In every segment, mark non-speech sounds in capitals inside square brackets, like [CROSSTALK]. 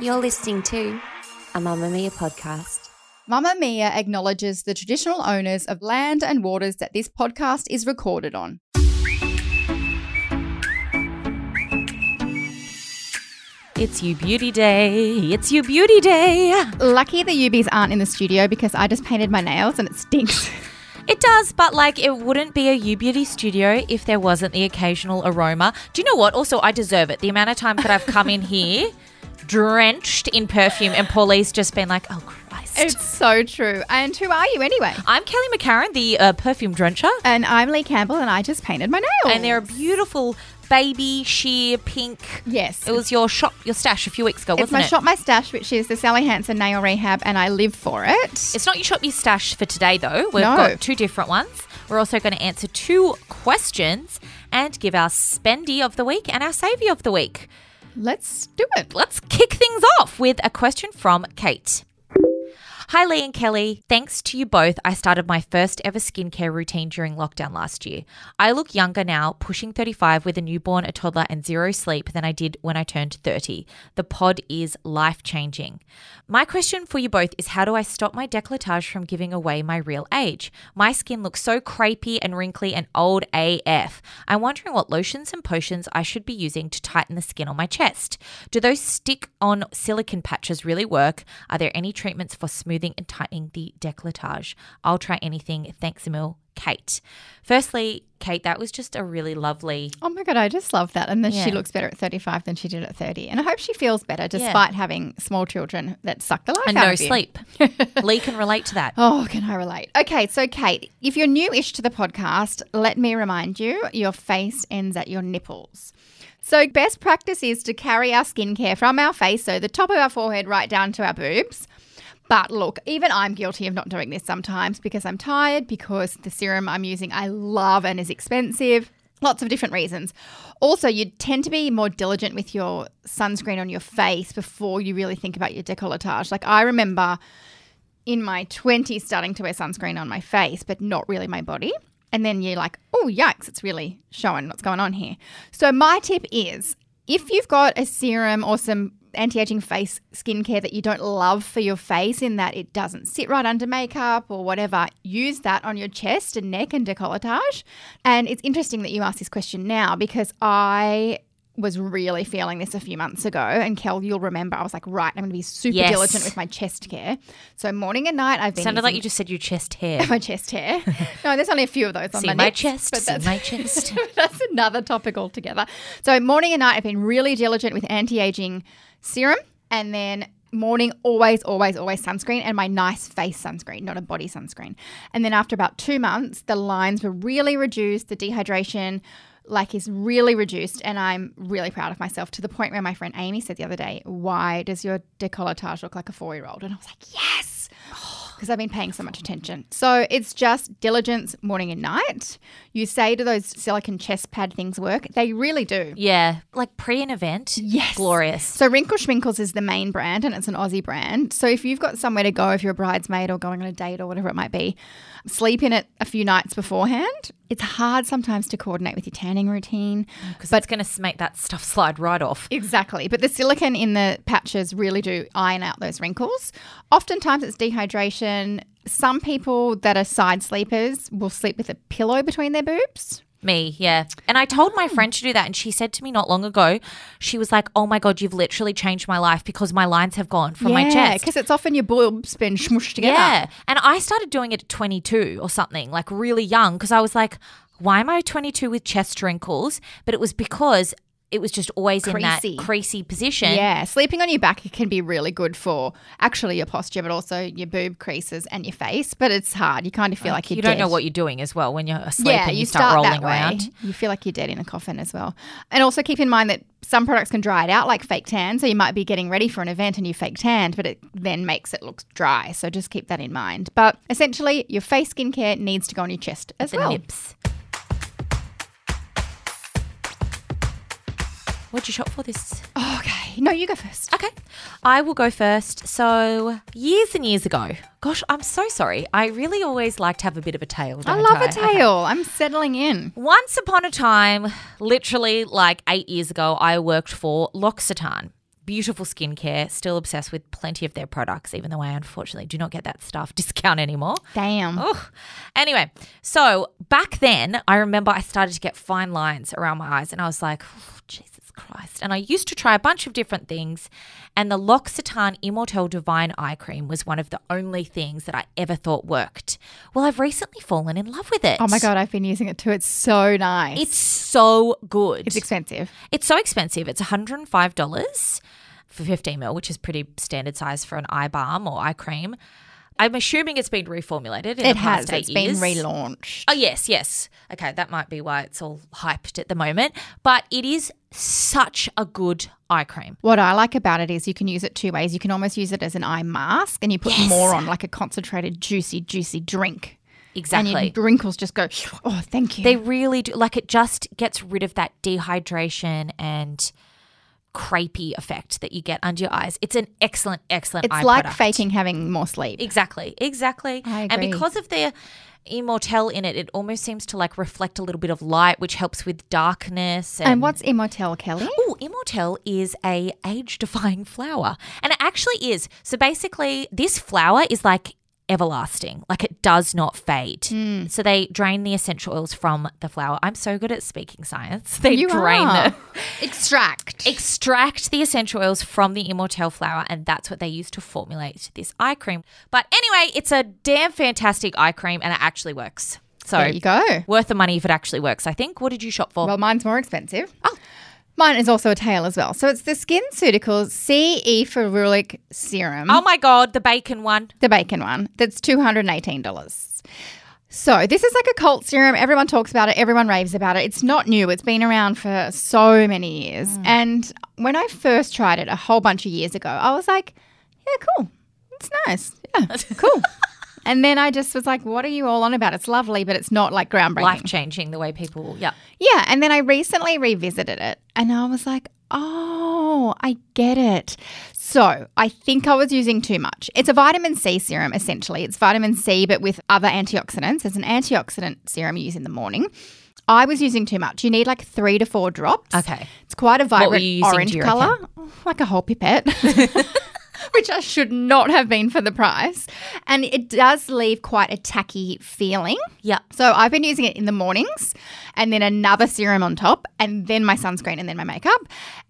You're listening to a Mamamia podcast. Mamamia acknowledges the traditional owners of land and waters that this podcast is recorded on. It's you beauty day. It's you beauty day. Lucky the Ubies aren't in the studio because I just painted my nails and it stinks. [LAUGHS] It does, but like it wouldn't be a You Beauty studio if there wasn't the occasional aroma. Do you know what? Also, I deserve it. The amount of times that I've come in here [LAUGHS] drenched in perfume and Paulie's just been like, oh Christ. It's so true. And who are you anyway? I'm Kelly McCarren, the uh, perfume drencher. And I'm Leigh Campbell and I just painted my nails. And they're a beautiful baby sheer pink. Yes. It was your shop, your stash a few weeks ago, wasn't it? it's my it? shop, my stash, which is the Sally Hansen Nail Rehab, and I live for it. It's not your shop, your stash for today, though. We've No. got two different ones. We're also going to answer two questions and give our spendy of the week and our saviour of the week. Let's do it. Let's kick things off with a question from Kate. Hi, Leigh and Kelly. Thanks to you both, I started my first ever skincare routine during lockdown last year. I look younger now, pushing 35 with a newborn, a toddler, and zero sleep than I did when I turned 30. The pod is life changing. My question for you both is how do I stop my decolletage from giving away my real age? My skin looks so crepey and wrinkly and old AF. I'm wondering what lotions and potions I should be using to tighten the skin on my chest. Do those stick on silicone patches really work? Are there any treatments for smoothing and tightening the decolletage? I'll try anything. Thanks, Emil. Kate. Firstly, Kate, that was just a really lovely. Oh my God, I just love that. And then she looks better at 35 than she did at 30. And I hope she feels better despite having small children that suck the life And out no of you. sleep. [LAUGHS] Leigh can relate to that. Oh, can I relate? Okay, so Kate, if you're new-ish to the podcast, let me remind you, your face ends at your nipples. So best practice is to carry our skincare from our face, so the top of our forehead right down to our boobs. But look, even I'm guilty of not doing this sometimes because I'm tired, because the serum I'm using I love and is expensive. Lots of different reasons. Also, you tend to be more diligent with your sunscreen on your face before you really think about your decolletage. Like I remember in my 20s starting to wear sunscreen on my face, but not really my body. And then you're like, oh, yikes, it's really showing what's going on here. So, my tip is if you've got a serum or some anti aging face skincare that you don't love for your face, in that it doesn't sit right under makeup or whatever, use that on your chest and neck and decolletage. And it's interesting that you ask this question now because I was really feeling this a few months ago. And Kel, you'll remember, I was like, right, I'm going to be super Yes. diligent with my chest care. So morning and night, I've been Sounded like you just said your chest [LAUGHS] hair. my chest hair. [LAUGHS] No, there's only a few of those on See my, my chest, but that's, my [LAUGHS] chest. that's another topic altogether. So morning and night, I've been really diligent with anti-aging serum, and then morning always, always, always sunscreen, and my nice face sunscreen, not a body sunscreen. And then after about two months, the lines were really reduced, the dehydration. Like is really reduced, and I'm really proud of myself to the point where my friend Amy said the other day, "Why does your decolletage look like a four-year-old?" And I was like, "Yes, [SIGHS] because I've been paying so much attention. So it's just diligence morning and night. You say to those silicone chest pad things work, they really do. yeah, like pre an event. Yes. Glorious. So Wrinkle Schminkles is the main brand and it's an Aussie brand. So if you've got somewhere to go, if you're a bridesmaid or going on a date or whatever it might be, sleep in it a few nights beforehand. It's hard sometimes to coordinate with your tanning routine. Because it's going to make that stuff slide right off. Exactly. But the silicone in the patches really do iron out those wrinkles. Oftentimes it's dehydration. Some people that are side sleepers will sleep with a pillow between their boobs. Me, yeah. And I told my oh. friend to do that, and she said to me not long ago, she was like, "Oh my god, you've literally changed my life because my lines have gone from my chest." because it's often your boobs been smooshed together. Yeah. And I started doing it at 22 or something, like really young, because I was like, why am I 22 with chest wrinkles? But it was because it was just always in Creasy. that creasy position. Yeah, sleeping on your back can be really good for actually your posture, but also your boob creases and your face. But it's hard. You kind of feel like, you you're don't know what you're doing as well when you're asleep yeah, and you, you start, rolling that way. around. You feel like you're dead in a coffin as well. And also keep in mind that some products can dry it out like fake tan. So you might be getting ready for an event and you fake tanned, but it then makes it look dry. So just keep that in mind. But essentially, your face skincare needs to go on your chest as The well. nips. What'd you shop for this? Okay. No, you go first. Okay. I will go first. So, years and years ago, gosh, I'm so sorry. I really always like to have a bit of a tale. I love a Okay. tail. I'm settling in. Once upon a time, literally like eight years ago, I worked for L'Occitane. Beautiful skincare, still obsessed with plenty of their products, even though I unfortunately do not get that stuff [LAUGHS] discount anymore. Damn. Ugh. Anyway, so back then, I remember I started to get fine lines around my eyes, and I was like, "Oh, Jesus Christ. And I used to try a bunch of different things, and the L'Occitane Immortelle Divine Eye Cream was one of the only things that I ever thought worked. Well, I've recently fallen in love with it. Oh my God, I've been using it too. It's so nice. It's so good. it's expensive. It's so expensive. It's $105 for 15 mil, which is pretty standard size for an eye balm or eye cream. I'm assuming it's been reformulated. In It the past has. It's been relaunched. Oh, yes, yes. Okay, that might be why it's all hyped at the moment. But it is such a good eye cream. What I like about it is you can use it two ways. You can almost use it as an eye mask and you put Yes. more on, like a concentrated, juicy, juicy drink. Exactly. And your wrinkles just go, oh, thank you. They really do. Like, it just gets rid of that dehydration and crepey effect that you get under your eyes. It's an excellent, excellent it's like product. faking having more sleep. Exactly, exactly. And because of the immortelle in it, it almost seems to like reflect a little bit of light, which helps with darkness. And, And what's Immortelle, Kelly? Oh, immortelle is a age-defying flower, and it actually is. So basically, this flower is like everlasting. Like it does not fade. Hmm. So they drain the essential oils from the flower. I'm so good at speaking science. They You drain are. the Extract. extract the essential oils from the immortelle flower and that's what they use to formulate this eye cream but anyway it's a damn fantastic eye cream and it actually works so there you go. worth the money if it actually works i think what did you shop for Well, mine's more expensive. Oh. Mine is also a tail as well. So it's the SkinCeuticals CE Ferulic Serum. oh my god the bacon one. The bacon one. That's $218 so this is like a cult serum. Everyone talks about it. Everyone raves about it. It's not new. It's been around for so many years. Mm. And when i first tried it a whole bunch of years ago i was like yeah cool. It's nice. Yeah cool [LAUGHS] and then i just was like what are you all on about it's lovely but it's not like groundbreaking life changing the way people yeah yeah, and then I recently revisited it and I was like, oh, I get it. So I think I was using too much. It's a vitamin C serum, essentially. It's vitamin C, but with other antioxidants. It's an antioxidant serum you use in the morning. I was using too much. You need like three to four drops. Okay. It's quite a vibrant orange color, like a whole pipette. [LAUGHS] [LAUGHS] [LAUGHS] Which I should not have been for the price. And it does leave quite a tacky feeling. yeah So I've been using it in the mornings and then another serum on top and then my sunscreen and then my makeup.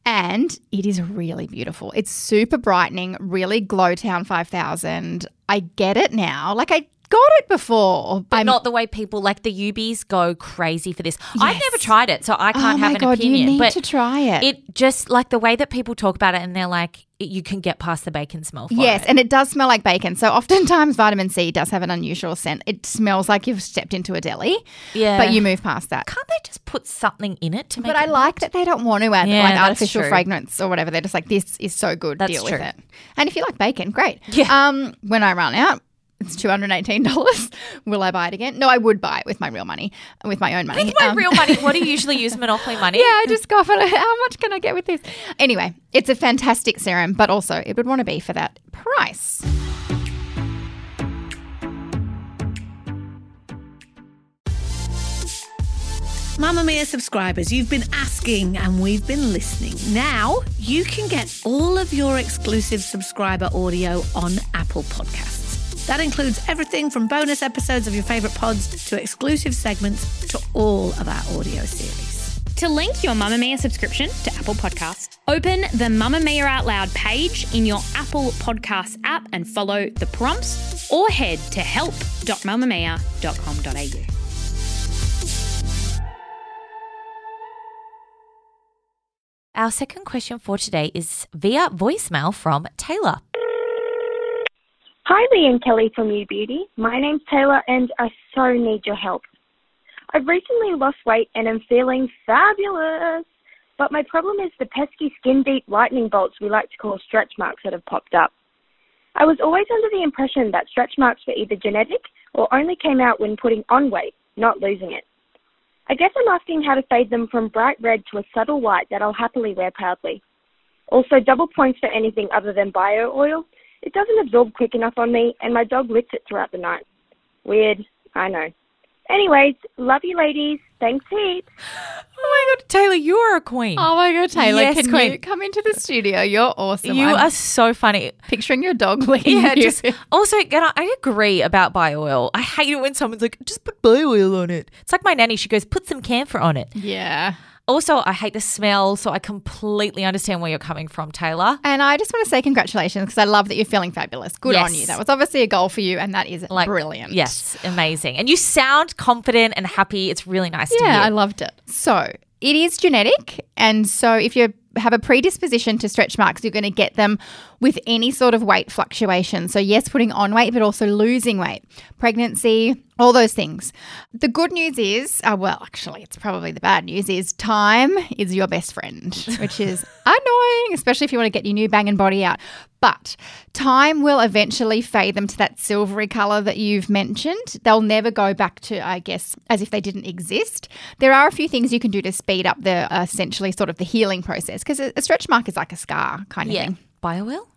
And it is really beautiful. It's super brightening, really Glow Town 5000. I get it now. Like I got it before. but I'm not the way people like the Ubies go crazy for this. I've never tried it, so I can't oh have an God, opinion. you need but to try it. it just like the way that people talk about it, and they're like, you can get past the bacon smell. For Yes, it. and it does smell like bacon. So oftentimes vitamin C does have an unusual scent. It smells like you've stepped into a deli. Yeah. But you move past that. can't they just put something in it to make But I like that they don't want to add Yeah, like artificial true. fragrance or whatever. They're just like, this is so good. That's deal true. with it. And if you like bacon, great. Yeah. Um, when I run out, it's two hundred eighteen dollars. Will I buy it again? No, I would buy it with my real money, with my own money. With my Um, real money, what do you [LAUGHS] usually use Monopoly money? Yeah, I just go for it. How much can I get with this? Anyway, it's a fantastic serum, but also it would want to be for that price. Mamamia subscribers, you've been asking and we've been listening. Now you can get all of your exclusive subscriber audio on Apple Podcasts. That includes everything from bonus episodes of your favourite pods to exclusive segments to all of our audio series. To link your Mamamia subscription to Apple Podcasts, open the Mamamia Out Loud page in your Apple Podcasts app and follow the prompts, or head to help.mamamia.com.au. Our second question for today is via voicemail from Taylor. Hi, Leigh and Kelly from You Beauty. My name's Taylor, and I so need your help. I've recently lost weight and am feeling fabulous, but my problem is the pesky skin deep lightning bolts we like to call stretch marks that have popped up. I was always under the impression that stretch marks were either genetic or only came out when putting on weight, not losing it. I guess I'm asking how to fade them from bright red to a subtle white that I'll happily wear proudly. Also, double points for anything other than bio oil. It doesn't absorb quick enough on me, and my dog licks it throughout the night. Weird, I know. Anyways, love you ladies. Thanks heaps. Oh my God, Taylor, you are a queen. Oh my god, Taylor, Yes, can queen. you come into the studio? You're awesome. you I'm are so funny. picturing your dog licking Yeah, you. just also, and I, I agree about bio oil. I hate it when someone's like, just put bio oil on it. It's like my nanny. She goes, put some camphor on it. yeah. Also, I hate the smell, so I completely understand where you're coming from, Taylor. And I just want to say congratulations because I love that you're feeling fabulous. Good on you. That was obviously a goal for you, and that is Like brilliant. Yes, amazing. And you sound confident and happy. It's really nice to Yeah, hear. I loved it. So it is genetic. And so if you have a predisposition to stretch marks, you're going to get them with any sort of weight fluctuation. So, yes, putting on weight, but also losing weight, pregnancy, all those things. The good news is, uh, well, actually, it's probably the bad news is time is your best friend, [LAUGHS] which is annoying, especially if you want to get your new banging body out. But time will eventually fade them to that silvery color that you've mentioned. They'll never go back to, I guess, as if they didn't exist. There are a few things you can do to speed up the uh, essentially sort of the healing process because a, a stretch mark is like a scar kind of yeah. thing. Bio oil?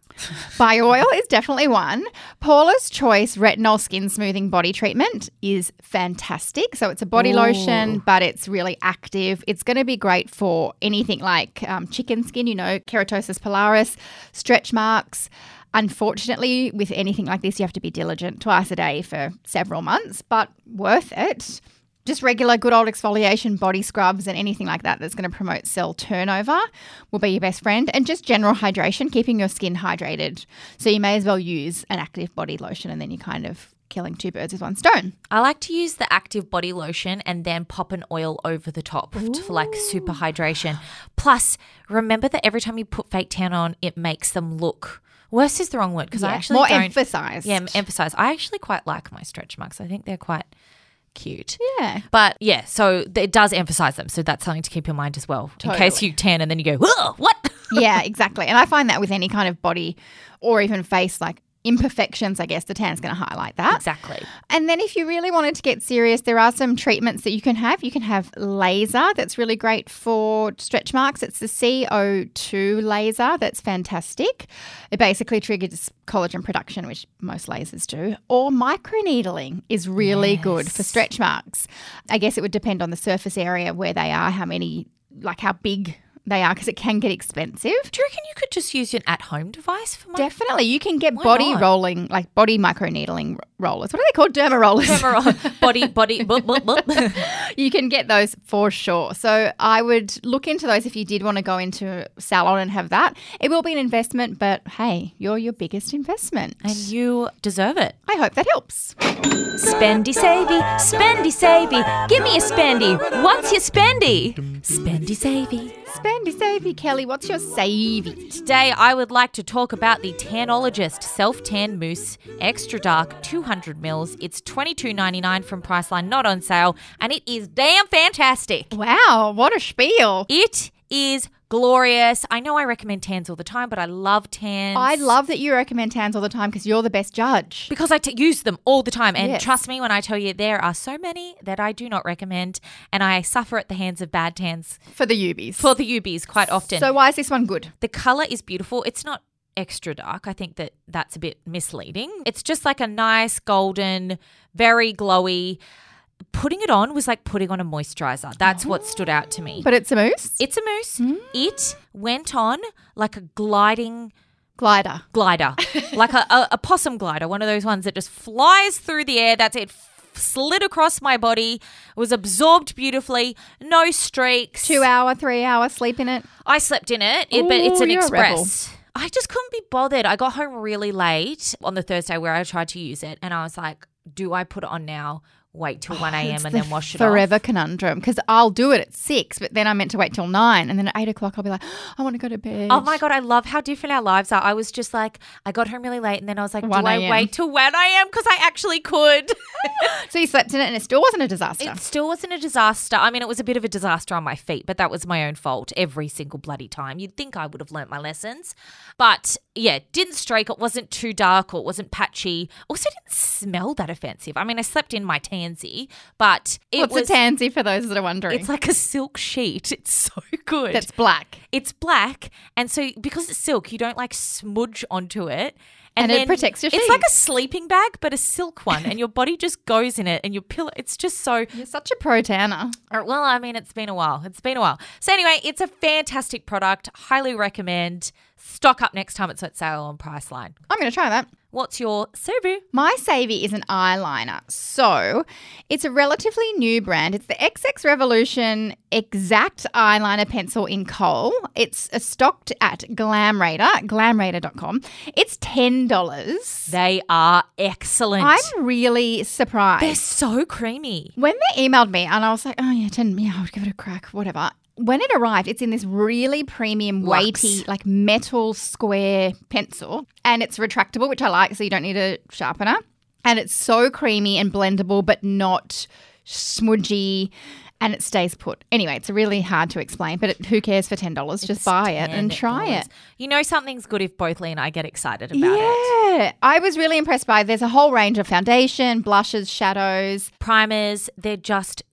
Bio oil is definitely one. Paula's Choice Retinol Skin Smoothing Body Treatment is fantastic. So it's a body lotion, but it's really active. It's going to be great for anything like um, chicken skin, you know, keratosis pilaris, stretch marks. Unfortunately, with anything like this, you have to be diligent twice a day for several months, but worth it just regular good old exfoliation, body scrubs, and anything like that that's going to promote cell turnover will be your best friend. And just general hydration, keeping your skin hydrated. So you may as well use an active body lotion and then you're kind of killing two birds with one stone. I like to use the active body lotion and then pop an oil over the top to- for like super hydration. Plus, remember that every time you put fake tan on, it makes them look worse is the wrong word because I actually more emphasized. Yeah, emphasize. I actually quite like my stretch marks. I think they're quite cute. Yeah. But yeah, so it does emphasize them. So that's something to keep in mind as well. In case you tan and then you go, what? [LAUGHS] yeah, exactly. And I find that with any kind of body or even face like imperfections, I guess the tan's going to highlight that. exactly. And then if you really wanted to get serious, there are some treatments that you can have. You can have laser that's really great for stretch marks. It's the CO2 laser that's fantastic. It basically triggers collagen production, which most lasers do. Or microneedling is really good for stretch marks. I guess it would depend on the surface area where they are, how many, like how big they are, because it can get expensive. Do you reckon you could just use an at home device for my Definitely. You can get Why body not? rolling, like body microneedling rollers. What are they called? Derma rollers. [LAUGHS] body, body, boop, boop, boop. you can get those for sure. So I would look into those if you did want to go into a salon and have that. It will be an investment, but hey, you're your biggest investment. and you deserve it. I hope that helps. Spendy savey, spendy savey, give me a spendy. What's your spendy? Spendy savey. Spendy savey, Kelly. What's your savey? Today, I would like to talk about the Tanologist Self Tan Mousse Extra Dark 200 mils. It's $22.99 from Priceline, not on sale, and it is damn fantastic. Wow, what a spiel. It is glorious. I know I recommend tans all the time, but I love tans. I love that you recommend tans all the time because you're the best judge. because I t- use them all the time. And Yes. trust me when I tell you, there are so many that I do not recommend, and I suffer at the hands of bad tans For the Ubies. for the UBs quite often. so why is this one good? the color is beautiful. It's not extra dark. I think that that's a bit misleading. It's just like a nice golden, very glowy. Putting it on was like putting on a moisturizer. That's what stood out to me. But it's a mousse. it's a mousse. Hmm. It went on like a gliding Glider. glider, [LAUGHS] like a, a, a possum glider, one of those ones that just flies through the air. That's it. F- slid across my body, was absorbed beautifully, no streaks. Two hour, three hour sleep in it. I slept in it, it- but it's Ooh, an you're a rebel. express. I just couldn't be bothered. I got home really late on the Thursday where I tried to use it, and I was like, "Do I put it on now wait till 1 a.m. And the then wash it off. forever off. conundrum because I'll do it at six, but then I'm meant to wait till nine, and then at eight o'clock I'll be like, [GASPS] I want to go to bed. Oh my god, I love how different our lives are. I was just like, I got home really late, and then I was like, do I wait till when I am? Because I actually could. [LAUGHS] So you slept in it, and it still wasn't a disaster. It still wasn't a disaster. I mean, it was a bit of a disaster on my feet, but that was my own fault every single bloody time. You'd think I would have learnt my lessons. But yeah, it didn't streak. It wasn't too dark or it wasn't patchy. Also, didn't smell that offensive. I mean, I slept in my tansy, but it What's was. a tansy for those that are wondering? It's like a silk sheet. [LAUGHS] It's so good. that's black. it's black, and so because it's silk, you don't like smudge onto it. And it then protects your It's like a sleeping bag, but a silk [LAUGHS] one, and your body just goes in it, and your pillow. It's just so You're such a pro tanner. Uh, well, I mean, it's been a while. It's been a while. So anyway, it's a fantastic product. Highly recommend. Stock up next time it's at sale on Priceline. I'm going to try that. What's your Subu? My Savvy is an eyeliner. So it's a relatively new brand. It's the XX Revolution Exact Eyeliner Pencil in Coal. It's stocked at Glamraider, glamraider.com. It's $10. They are excellent. I'm really surprised. They're so creamy. when they emailed me and I was like, oh yeah, 10, yeah, I'll give it a crack, whatever. When it arrived, it's in this really premium, Luxe. weighty, like metal square pencil, and it's retractable, which I like, so you don't need a sharpener. And it's so creamy and blendable, but not smudgy, and it stays put. Anyway, it's really hard to explain, but it, who cares for ten dollars? Just buy it and try it. You know something's good if both Leigh and I get excited about it. Yeah, I was really impressed by. There's a whole range of foundation, blushes, shadows. Primers, they're just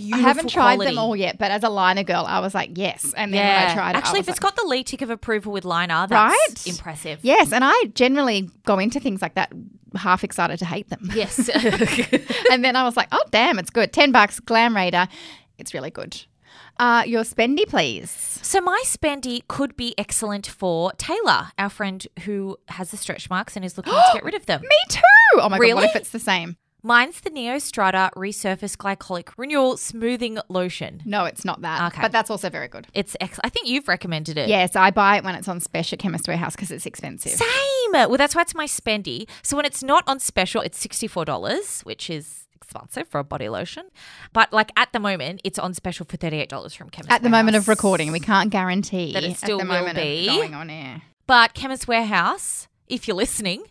beautiful. I haven't tried quality. them all yet, but as a liner girl, I was like, yes. And then Yeah, I tried it, actually, if it's like, got the Leigh tick of approval with liner, that's Right? impressive. yes, and I generally go into things like that half excited to hate them. Yes. [LAUGHS] and then I was like, oh damn, it's good. Ten bucks, Glam Raider, it's really good. Uh, your spendy, please. So my spendy could be excellent for Taylor, our friend who has the stretch marks and is looking to get [GASPS] rid of them. Me too. Oh my god, what if it's the same? Mine's the Neostrata Resurface Glycolic Renewal Smoothing Lotion. No, it's not that. Okay. But that's also very good. It's ex- I think you've recommended it. Yes, I buy it when it's on special at Chemist Warehouse because it's expensive. Same. Well, that's why it's my spendy. So when it's not on special, it's $64, which is expensive for a body lotion. But like at the moment, it's on special for $38 from Chemist At the moment of recording, we can't guarantee That it still at the will moment of be. going on air. But Chemist Warehouse, if you're listening,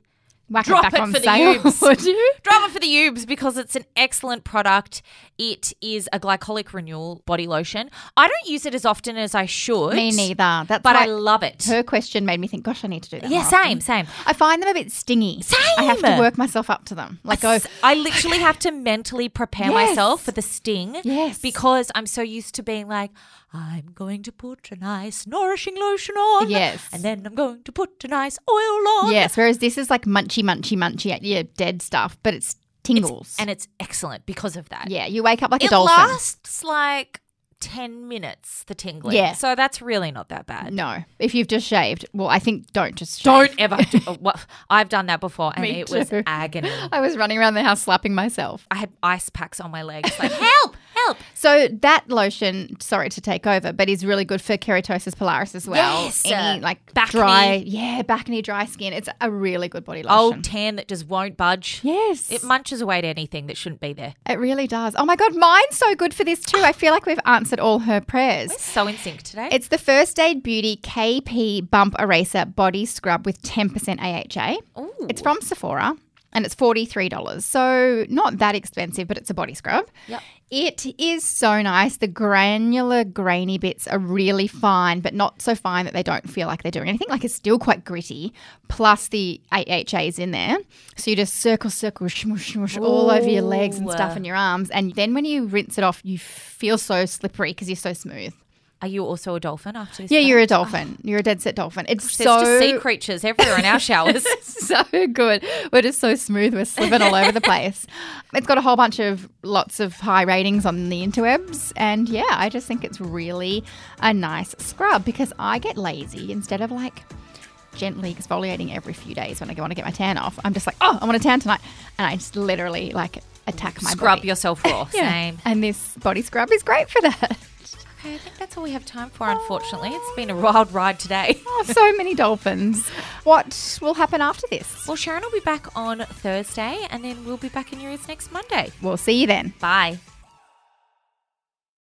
Whack Drop it back it on for the sale, Ubes. [LAUGHS] would you? Drop it for the Ubes because it's an excellent product. It is a glycolic renewal body lotion. I don't use it as often as I should. Me neither. That's But I love it. her question made me think, gosh, I need to do that. Yeah, same, often. same. I find them a bit stingy. Same. I have to work myself up to them. Like, go, oh, I literally have to mentally prepare Yes. myself for the sting. Yes. Because I'm so used to being like, I'm going to put a nice nourishing lotion on. Yes. And then I'm going to put a nice oil on. yes. Whereas this is like munchy, munchy, munchy at your dead stuff, but it's tingles. And it's excellent because of that. yeah, you wake up like a dolphin. It lasts like 10 minutes, the tingling. Yeah. So that's really not that bad. no, if you've just shaved, well, I think don't just shave. Don't ever. [LAUGHS] do, well, I've done that before and Me it was agony. I was running around the house slapping myself. I had ice packs on my legs, like, [LAUGHS] help, help. So that lotion, sorry to take over, but is really good for keratosis pilaris as well. Yes. Any uh, like Back dry, knee. yeah, back knee, dry skin. It's a really good body lotion. Old tan that just won't budge. yes, It munches away to anything that shouldn't be there. It really does. Oh my God, mine's so good for this too. I feel like we've answered all her prayers. So in sync today. It's the First Aid Beauty KP Bump Eraser Body Scrub with 10% AHA. Ooh. It's from Sephora and it's $43. So not that expensive, but it's a body scrub. Yep. It is so nice. The granular, grainy bits are really fine, but not so fine that they don't feel like they're doing anything. Like it's still quite gritty, plus the AHA is in there. So you just circle, circle, smush, smush all over your legs and stuff and your arms. And then when you rinse it off, you feel so slippery because you're so smooth. Are you also a dolphin after this? Yeah, you're a dolphin. Oh. You're a dead set dolphin. It's There's so sea creatures everywhere in our showers. [LAUGHS] so good. We're just so smooth. We're slipping all over the place. It's got a whole bunch of lots of high ratings on the interwebs. And yeah, I just think it's really a nice scrub because I get lazy instead of like gently exfoliating every few days when I want to get my tan off. I'm just like, oh, I want a tan tonight. And I just literally like attack my Scrub body. yourself raw. [LAUGHS] Yeah. Same. And this body scrub is great for that. Okay, I think that's all we have time for, unfortunately. It's been a wild ride today. [LAUGHS] Oh, so many dolphins. What will happen after this? Well, Sharon will be back on Thursday and then we'll be back in your ears next Monday. We'll see you then. Bye.